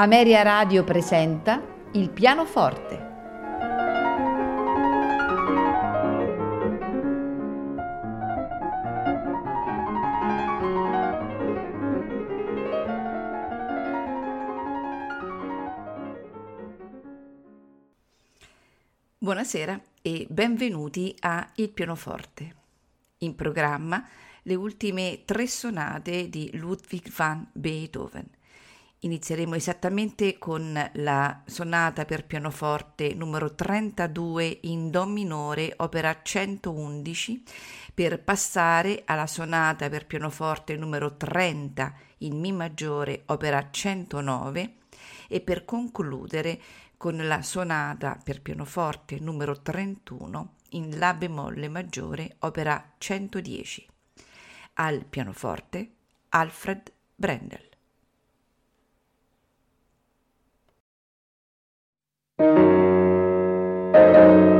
Ameria Radio presenta Il pianoforte. Buonasera e benvenuti a Il pianoforte. In programma le ultime tre sonate di Ludwig van Beethoven Inizieremo esattamente con la sonata per pianoforte numero 32 in Do minore, opera 111, per passare alla sonata per pianoforte numero 30 in Mi maggiore, opera 109 e per concludere con la sonata per pianoforte numero 31 in La bemolle maggiore, opera 110. Al pianoforte Alfred Brendel. Música